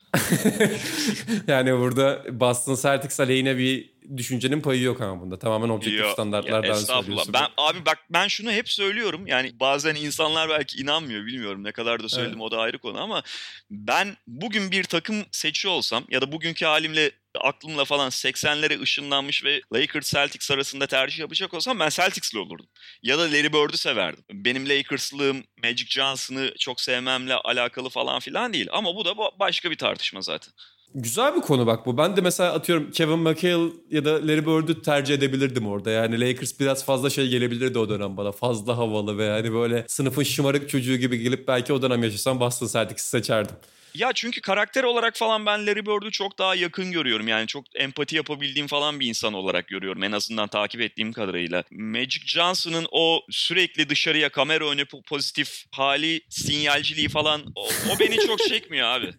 yani burada Boston Celtics aleyhine bir düşüncenin payı yok ama bunda. Tamamen objektif Yo, standartlardan söylüyorsun. Ben, abi bak ben şunu hep söylüyorum. Yani bazen insanlar belki inanmıyor bilmiyorum ne kadar da söyledim evet. o da ayrı konu ama ben bugün bir takım seçiyor olsam ya da bugünkü halimle aklımla falan 80'lere ışınlanmış ve Lakers Celtics arasında tercih yapacak olsam ben Celtics'li olurdum. Ya da Larry Bird'ü severdim. Benim Lakers'lığım Magic Johnson'ı çok sevmemle alakalı falan filan değil. Ama bu da başka bir tartışma zaten. Güzel bir konu bak bu. Ben de mesela atıyorum Kevin McHale ya da Larry Bird'ü tercih edebilirdim orada. Yani Lakers biraz fazla şey gelebilirdi o dönem bana. Fazla havalı ve yani böyle sınıfın şımarık çocuğu gibi gelip belki o dönem yaşasam Boston Celtics'i seçerdim. Ya çünkü karakter olarak falan ben Larry Bird'ü çok daha yakın görüyorum. Yani çok empati yapabildiğim falan bir insan olarak görüyorum. En azından takip ettiğim kadarıyla. Magic Johnson'ın o sürekli dışarıya kamera önü pozitif hali, sinyalciliği falan o, o beni çok çekmiyor abi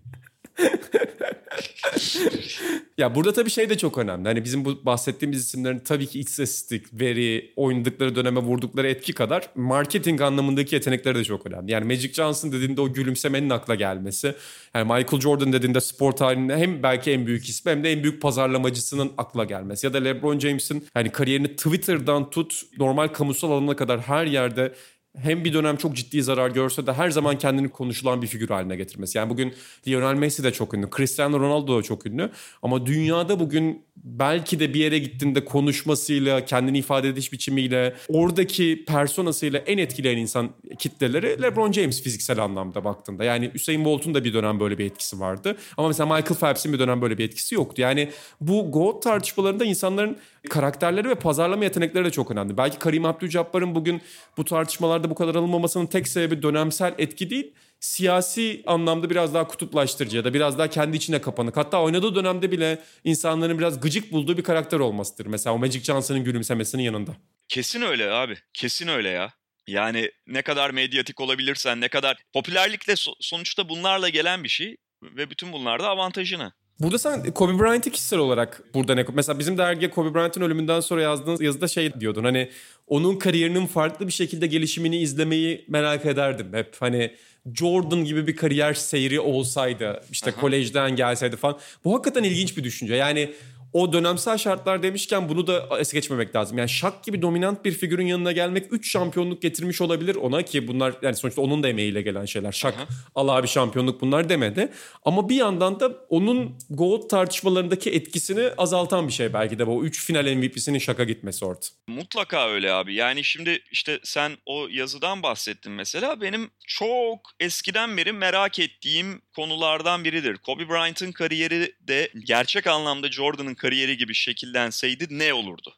ya burada tabii şey de çok önemli. Hani bizim bu bahsettiğimiz isimlerin tabii ki istatistik, veri, oynadıkları döneme vurdukları etki kadar marketing anlamındaki yetenekleri de çok önemli. Yani Magic Johnson dediğinde o gülümsemenin akla gelmesi. Yani Michael Jordan dediğinde spor tarihinde hem belki en büyük ismi hem de en büyük pazarlamacısının akla gelmesi. Ya da LeBron James'in hani kariyerini Twitter'dan tut normal kamusal alana kadar her yerde hem bir dönem çok ciddi zarar görse de her zaman kendini konuşulan bir figür haline getirmesi. Yani bugün Lionel Messi de çok ünlü, Cristiano Ronaldo da çok ünlü ama dünyada bugün belki de bir yere gittiğinde konuşmasıyla, kendini ifade ediş biçimiyle, oradaki personasıyla en etkileyen insan kitleleri LeBron James fiziksel anlamda baktığında. Yani Usain Bolt'un da bir dönem böyle bir etkisi vardı. Ama mesela Michael Phelps'in bir dönem böyle bir etkisi yoktu. Yani bu GOAT tartışmalarında insanların karakterleri ve pazarlama yetenekleri de çok önemli. Belki Karim Abdul-Jabbar'ın bugün bu tartışmalarda bu kadar alınmamasının tek sebebi dönemsel etki değil siyasi anlamda biraz daha kutuplaştırıcı ya da biraz daha kendi içine kapanık. Hatta oynadığı dönemde bile insanların biraz gıcık bulduğu bir karakter olmasıdır. Mesela o Magic Johnson'ın gülümsemesinin yanında. Kesin öyle abi. Kesin öyle ya. Yani ne kadar medyatik olabilirsen, ne kadar popülerlikle sonuçta bunlarla gelen bir şey ve bütün bunlar da avantajına. Burada sen Kobe Bryant'ı kişisel olarak burada ne mesela bizim dergiye Kobe Bryant'ın ölümünden sonra yazdığınız yazıda şey diyordun hani onun kariyerinin farklı bir şekilde gelişimini izlemeyi merak ederdim hep. Hani Jordan gibi bir kariyer seyri olsaydı işte Aha. kolejden gelseydi falan. Bu hakikaten ilginç bir düşünce. Yani o dönemsel şartlar demişken bunu da es geçmemek lazım. Yani şak gibi dominant bir figürün yanına gelmek 3 şampiyonluk getirmiş olabilir ona ki bunlar yani sonuçta onun da emeğiyle gelen şeyler. Şak Allah abi şampiyonluk bunlar demedi. Ama bir yandan da onun GOAT tartışmalarındaki etkisini azaltan bir şey belki de bu 3 final MVP'sinin şaka gitmesi orta. Mutlaka öyle abi. Yani şimdi işte sen o yazıdan bahsettin mesela. Benim çok eskiden beri merak ettiğim konulardan biridir. Kobe Bryant'ın kariyeri de gerçek anlamda Jordan'ın kariyeri gibi şekillenseydi ne olurdu?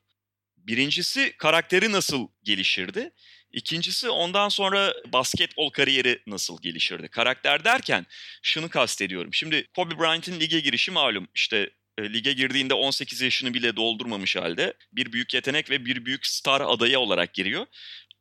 Birincisi karakteri nasıl gelişirdi? İkincisi ondan sonra basketbol kariyeri nasıl gelişirdi? Karakter derken şunu kastediyorum. Şimdi Kobe Bryant'in lige girişi malum. İşte e, lige girdiğinde 18 yaşını bile doldurmamış halde bir büyük yetenek ve bir büyük star adayı olarak giriyor.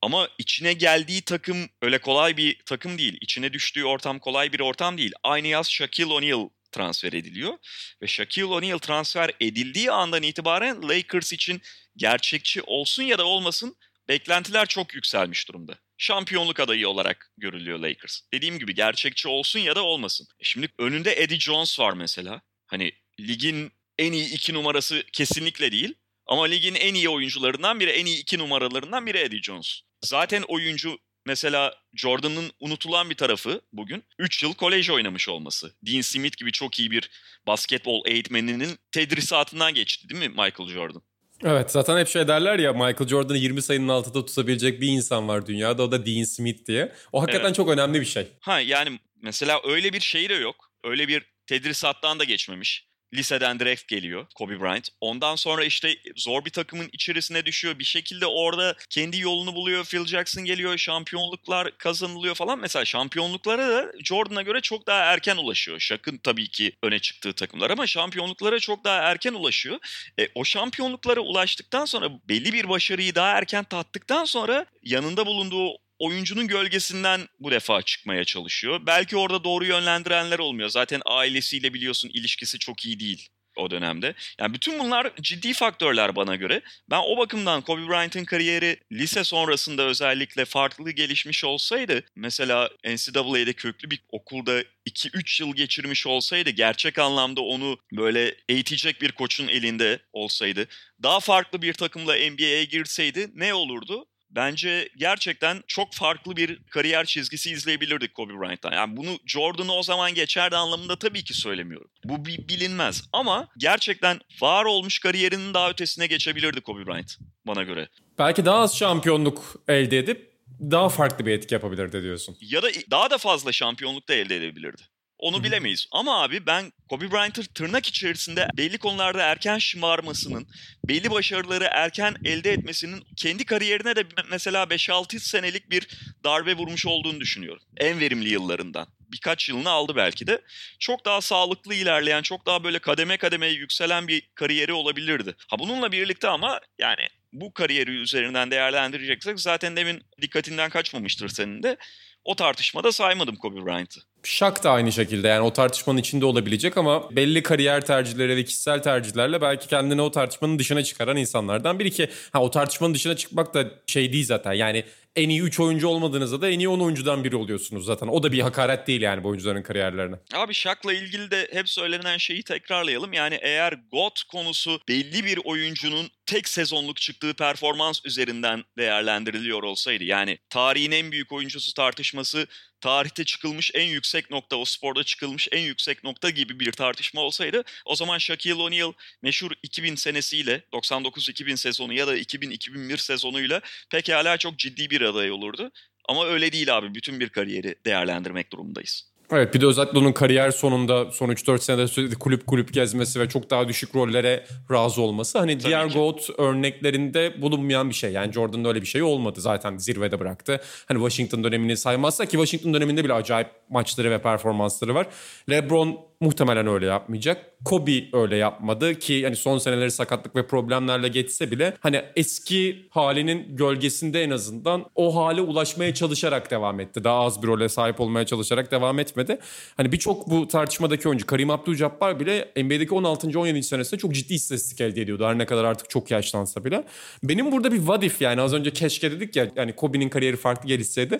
Ama içine geldiği takım öyle kolay bir takım değil. İçine düştüğü ortam kolay bir ortam değil. Aynı yaz Shaquille O'Neal transfer ediliyor. Ve Shaquille O'Neal transfer edildiği andan itibaren Lakers için gerçekçi olsun ya da olmasın beklentiler çok yükselmiş durumda. Şampiyonluk adayı olarak görülüyor Lakers. Dediğim gibi gerçekçi olsun ya da olmasın. E şimdi önünde Eddie Jones var mesela. Hani ligin en iyi iki numarası kesinlikle değil. Ama ligin en iyi oyuncularından biri, en iyi iki numaralarından biri Eddie Jones. Zaten oyuncu mesela Jordan'ın unutulan bir tarafı bugün 3 yıl kolej oynamış olması. Dean Smith gibi çok iyi bir basketbol eğitmeninin tedrisatından geçti değil mi Michael Jordan? Evet zaten hep şey derler ya Michael Jordan'ı 20 sayının altında tutabilecek bir insan var dünyada o da Dean Smith diye. O hakikaten evet. çok önemli bir şey. Ha yani mesela öyle bir şey de yok. Öyle bir tedrisattan da geçmemiş. Liseden draft geliyor Kobe Bryant. Ondan sonra işte zor bir takımın içerisine düşüyor. Bir şekilde orada kendi yolunu buluyor. Phil Jackson geliyor. Şampiyonluklar kazanılıyor falan. Mesela şampiyonluklara da Jordan'a göre çok daha erken ulaşıyor. Shaq'ın tabii ki öne çıktığı takımlar ama şampiyonluklara çok daha erken ulaşıyor. E, o şampiyonluklara ulaştıktan sonra belli bir başarıyı daha erken tattıktan sonra yanında bulunduğu oyuncunun gölgesinden bu defa çıkmaya çalışıyor. Belki orada doğru yönlendirenler olmuyor. Zaten ailesiyle biliyorsun ilişkisi çok iyi değil o dönemde. Yani bütün bunlar ciddi faktörler bana göre. Ben o bakımdan Kobe Bryant'ın kariyeri lise sonrasında özellikle farklı gelişmiş olsaydı, mesela NCAA'de köklü bir okulda 2-3 yıl geçirmiş olsaydı, gerçek anlamda onu böyle eğitecek bir koçun elinde olsaydı, daha farklı bir takımla NBA'ye girseydi ne olurdu? Bence gerçekten çok farklı bir kariyer çizgisi izleyebilirdik Kobe Bryant'tan. Yani bunu Jordan'ı o zaman geçerdi anlamında tabii ki söylemiyorum. Bu bir bilinmez ama gerçekten var olmuş kariyerinin daha ötesine geçebilirdi Kobe Bryant bana göre. Belki daha az şampiyonluk elde edip daha farklı bir etki yapabilirdi diyorsun. Ya da daha da fazla şampiyonluk da elde edebilirdi. Onu bilemeyiz. Ama abi ben Kobe Bryant'ın tırnak içerisinde belli konularda erken şımarmasının, belli başarıları erken elde etmesinin kendi kariyerine de mesela 5-6 senelik bir darbe vurmuş olduğunu düşünüyorum. En verimli yıllarından. Birkaç yılını aldı belki de. Çok daha sağlıklı ilerleyen, çok daha böyle kademe kademe yükselen bir kariyeri olabilirdi. Ha bununla birlikte ama yani bu kariyeri üzerinden değerlendireceksek zaten demin dikkatinden kaçmamıştır senin de. O tartışmada saymadım Kobe Bryant'ı. Şak da aynı şekilde yani o tartışmanın içinde olabilecek ama belli kariyer tercihleri ve kişisel tercihlerle belki kendini o tartışmanın dışına çıkaran insanlardan biri ki ha o tartışmanın dışına çıkmak da şey değil zaten yani en iyi 3 oyuncu olmadığınızda da en iyi 10 oyuncudan biri oluyorsunuz zaten. O da bir hakaret değil yani bu oyuncuların kariyerlerine. Abi Şak'la ilgili de hep söylenen şeyi tekrarlayalım. Yani eğer GOAT konusu belli bir oyuncunun tek sezonluk çıktığı performans üzerinden değerlendiriliyor olsaydı yani tarihin en büyük oyuncusu tartışması tarihte çıkılmış en yüksek nokta, o sporda çıkılmış en yüksek nokta gibi bir tartışma olsaydı o zaman Shaquille O'Neal meşhur 2000 senesiyle 99-2000 sezonu ya da 2000-2001 sezonuyla pekala çok ciddi bir aday olurdu. Ama öyle değil abi. Bütün bir kariyeri değerlendirmek durumundayız. Evet bir de özellikle onun kariyer sonunda son 3-4 senede sürekli kulüp kulüp gezmesi ve çok daha düşük rollere razı olması. Hani Tabii diğer ki. GOAT örneklerinde bulunmayan bir şey. Yani Jordan'ın öyle bir şey olmadı zaten zirvede bıraktı. Hani Washington dönemini saymazsa ki Washington döneminde bile acayip maçları ve performansları var. LeBron muhtemelen öyle yapmayacak. Kobe öyle yapmadı ki hani son seneleri sakatlık ve problemlerle geçse bile hani eski halinin gölgesinde en azından o hale ulaşmaya çalışarak devam etti. Daha az bir role sahip olmaya çalışarak devam etmedi. Hani birçok bu tartışmadaki oyuncu Karim Abdul-Jabbar bile NBA'deki 16. 17. senesinde çok ciddi istatistik elde ediyordu. Her ne kadar artık çok yaşlansa bile. Benim burada bir what if yani az önce keşke dedik ya yani Kobe'nin kariyeri farklı gelişseydi.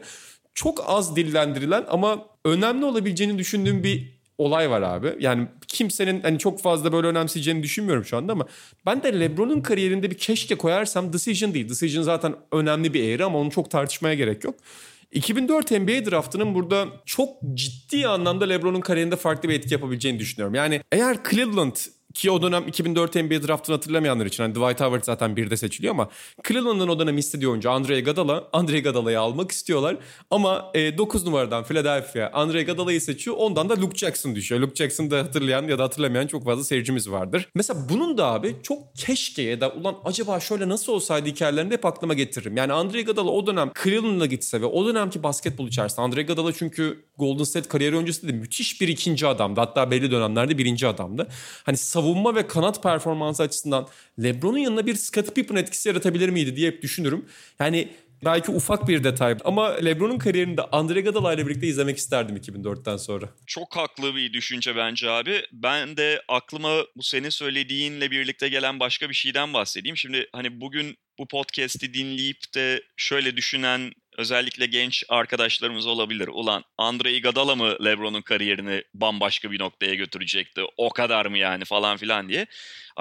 Çok az dillendirilen ama önemli olabileceğini düşündüğüm bir olay var abi. Yani kimsenin hani çok fazla böyle önemseyeceğini düşünmüyorum şu anda ama ben de LeBron'un kariyerinde bir keşke koyarsam Decision değil. Decision zaten önemli bir eğri ama onu çok tartışmaya gerek yok. 2004 NBA draftının burada çok ciddi anlamda LeBron'un kariyerinde farklı bir etki yapabileceğini düşünüyorum. Yani eğer Cleveland ki o dönem 2004 NBA draftını hatırlamayanlar için hani Dwight Howard zaten bir de seçiliyor ama Cleveland'ın o dönem istediği oyuncu Andre Gadala. Andre Gadala'yı almak istiyorlar ama e, 9 numaradan Philadelphia Andre Gadala'yı seçiyor. Ondan da Luke Jackson düşüyor. Luke Jackson'ı da hatırlayan ya da hatırlamayan çok fazla seyircimiz vardır. Mesela bunun da abi çok keşke ya da ulan acaba şöyle nasıl olsaydı hikayelerini hep aklıma getiririm. Yani Andre Gadala o dönem Cleveland'a gitse ve o dönemki basketbol içerisinde Andre Gadala çünkü Golden State kariyeri öncesinde de müthiş bir ikinci adamdı. Hatta belli dönemlerde birinci adamdı. Hani savunma ve kanat performansı açısından LeBron'un yanına bir Scottie Pippen etkisi yaratabilir miydi diye hep düşünürüm. Yani belki ufak bir detay ama LeBron'un kariyerini de Andre Iguodala ile birlikte izlemek isterdim 2004'ten sonra. Çok haklı bir düşünce bence abi. Ben de aklıma bu senin söylediğinle birlikte gelen başka bir şeyden bahsedeyim. Şimdi hani bugün bu podcast'i dinleyip de şöyle düşünen özellikle genç arkadaşlarımız olabilir. Ulan Andre Iguodala mı LeBron'un kariyerini bambaşka bir noktaya götürecekti? O kadar mı yani falan filan diye.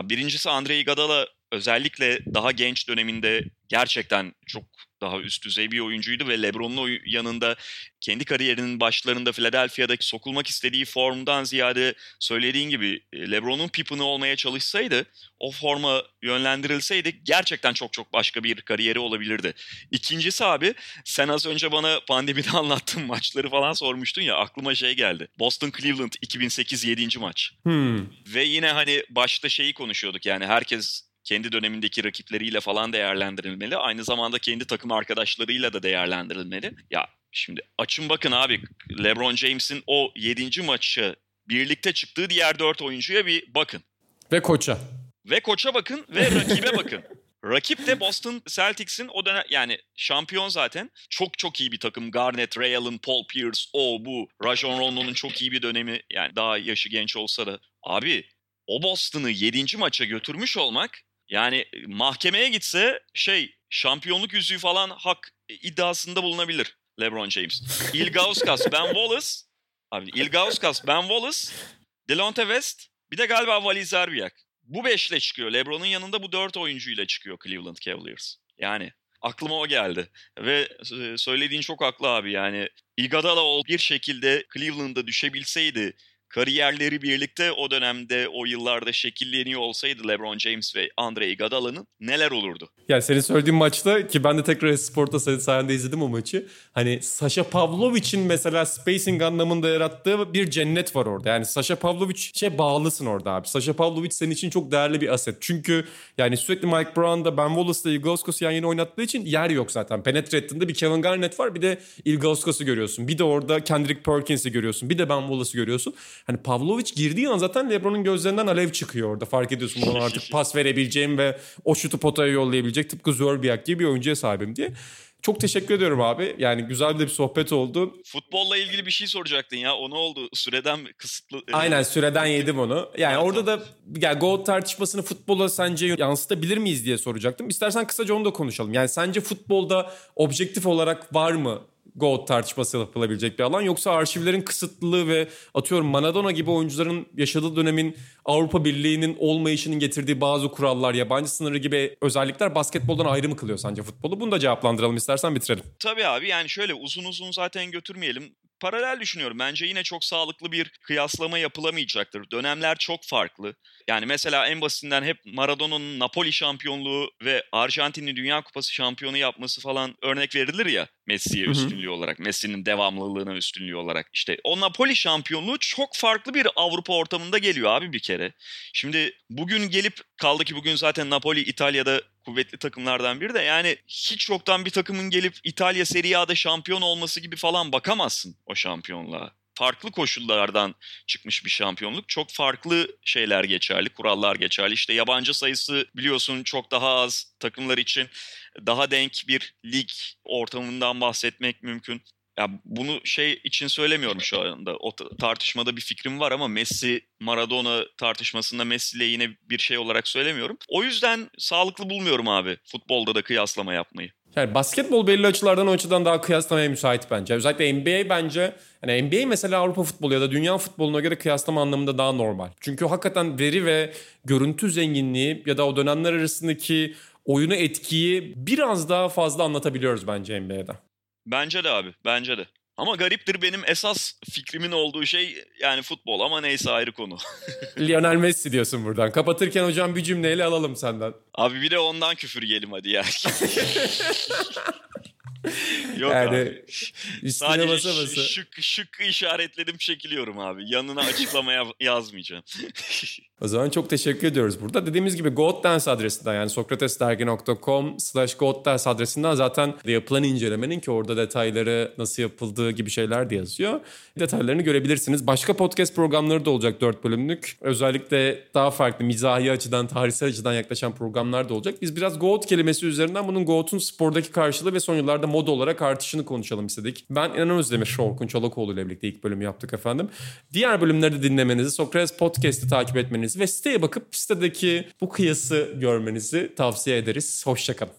Birincisi Andre Iguodala özellikle daha genç döneminde gerçekten çok daha üst düzey bir oyuncuydu ve LeBron'un yanında kendi kariyerinin başlarında Philadelphia'daki sokulmak istediği formdan ziyade söylediğin gibi e, LeBron'un Pippen'ı olmaya çalışsaydı, o forma yönlendirilseydi gerçekten çok çok başka bir kariyeri olabilirdi. İkincisi abi sen az önce bana pandemide anlattığın maçları falan sormuştun ya aklıma şey geldi. Boston Cleveland 2008 7. maç. Hmm. Ve yine hani başta şeyi konuşuyorduk yani herkes kendi dönemindeki rakipleriyle falan değerlendirilmeli. Aynı zamanda kendi takım arkadaşlarıyla da değerlendirilmeli. Ya şimdi açın bakın abi LeBron James'in o 7. maçı birlikte çıktığı diğer 4 oyuncuya bir bakın. Ve koça. Ve koça bakın ve rakibe bakın. Rakip de Boston Celtics'in o dönem yani şampiyon zaten. Çok çok iyi bir takım. Garnett, Ray Allen, Paul Pierce, o bu. Rajon Rondo'nun çok iyi bir dönemi. Yani daha yaşı genç olsa da. Abi o Boston'ı 7. maça götürmüş olmak yani e, mahkemeye gitse şey şampiyonluk yüzüğü falan hak iddiasında bulunabilir LeBron James. Ilgauskas, Ben Wallace. Abi Ilgauskas, Ben Wallace, Delonte West bir de galiba Vali Zerbiak. Bu beşle çıkıyor. LeBron'un yanında bu dört oyuncuyla çıkıyor Cleveland Cavaliers. Yani aklıma o geldi. Ve e, söylediğin çok haklı abi yani. Iguodala bir şekilde Cleveland'a düşebilseydi kariyerleri birlikte o dönemde o yıllarda şekilleniyor olsaydı LeBron James ve Andre Iguodala'nın neler olurdu? Yani senin söylediğin maçta ki ben de tekrar Sport'ta senin sayende izledim o maçı. Hani Sasha Pavlovic'in mesela spacing anlamında yarattığı bir cennet var orada. Yani Sasha Pavlovic şey bağlısın orada abi. Sasha Pavlovic senin için çok değerli bir aset. Çünkü yani sürekli Mike Brown'da Ben Wallace'da Ilgauskas yan yana oynattığı için yer yok zaten. Penetre ettiğinde bir Kevin Garnett var bir de Ilgauskas'ı görüyorsun. Bir de orada Kendrick Perkins'i görüyorsun. Bir de Ben Wallace'ı görüyorsun. Hani Pavlovic girdiği an zaten LeBron'un gözlerinden alev çıkıyor orada. Fark ediyorsun buradan artık pas verebileceğim ve o şutu potaya yollayabilecek tıpkı Zerbiak gibi bir oyuncuya sahibim diye. Çok teşekkür ediyorum abi. Yani güzel de bir sohbet oldu. Futbolla ilgili bir şey soracaktın ya. O ne oldu? Süreden kısıtlı. E, Aynen süreden yedim onu. Yani evet, orada da yani GOAT tartışmasını futbola sence yansıtabilir miyiz diye soracaktım. İstersen kısaca onu da konuşalım. Yani sence futbolda objektif olarak var mı GOAT tartışması yapılabilecek bir alan. Yoksa arşivlerin kısıtlılığı ve atıyorum Maradona gibi oyuncuların yaşadığı dönemin Avrupa Birliği'nin olmayışının getirdiği bazı kurallar, yabancı sınırı gibi özellikler basketboldan ayrı mı kılıyor sence futbolu? Bunu da cevaplandıralım istersen bitirelim. Tabii abi yani şöyle uzun uzun zaten götürmeyelim paralel düşünüyorum. Bence yine çok sağlıklı bir kıyaslama yapılamayacaktır. Dönemler çok farklı. Yani mesela en basitinden hep Maradona'nın Napoli şampiyonluğu ve Arjantin'in Dünya Kupası şampiyonu yapması falan örnek verilir ya Messi'ye üstünlüğü olarak. Messi'nin devamlılığına üstünlüğü olarak. İşte o Napoli şampiyonluğu çok farklı bir Avrupa ortamında geliyor abi bir kere. Şimdi bugün gelip kaldı ki bugün zaten Napoli İtalya'da kuvvetli takımlardan biri de yani hiç yoktan bir takımın gelip İtalya Serie A'da şampiyon olması gibi falan bakamazsın o şampiyonluğa. Farklı koşullardan çıkmış bir şampiyonluk. Çok farklı şeyler geçerli, kurallar geçerli. İşte yabancı sayısı biliyorsun çok daha az takımlar için daha denk bir lig ortamından bahsetmek mümkün. Ya bunu şey için söylemiyorum şu anda. O tartışmada bir fikrim var ama Messi Maradona tartışmasında Messi ile yine bir şey olarak söylemiyorum. O yüzden sağlıklı bulmuyorum abi futbolda da kıyaslama yapmayı. Yani basketbol belli açılardan o açıdan daha kıyaslamaya müsait bence. Özellikle NBA bence yani NBA mesela Avrupa futbolu ya da dünya futboluna göre kıyaslama anlamında daha normal. Çünkü hakikaten veri ve görüntü zenginliği ya da o dönemler arasındaki oyunu etkiyi biraz daha fazla anlatabiliyoruz bence NBA'de. Bence de abi, bence de. Ama gariptir benim esas fikrimin olduğu şey yani futbol ama neyse ayrı konu. Lionel Messi diyorsun buradan. Kapatırken hocam bir cümleyle alalım senden. Abi bir de ondan küfür yiyelim hadi ya. Yok yani abi. üstüne Sadece basa basa. Şık, şık işaretledim çekiliyorum abi. Yanına açıklamaya yazmayacağım. o zaman çok teşekkür ediyoruz burada. Dediğimiz gibi GoatDance adresinden yani sokratesdergi.com slash GoatDance adresinden zaten yapılan incelemenin ki orada detayları nasıl yapıldığı gibi şeyler de yazıyor. Detaylarını görebilirsiniz. Başka podcast programları da olacak 4 bölümlük. Özellikle daha farklı mizahi açıdan, tarihsel açıdan yaklaşan programlar da olacak. Biz biraz Goat kelimesi üzerinden bunun Goat'un spordaki karşılığı ve son yıllarda moda olarak artışını konuşalım istedik. Ben İnan Özdemir, Orkun Çolakoğlu ile birlikte ilk bölümü yaptık efendim. Diğer bölümleri de dinlemenizi, Sokrates Podcast'ı takip etmenizi ve siteye bakıp sitedeki bu kıyası görmenizi tavsiye ederiz. Hoşçakalın.